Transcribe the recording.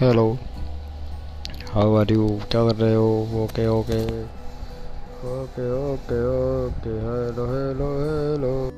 hello how are you क्या कर रहे हो okay okay okay okay okay hello hello hello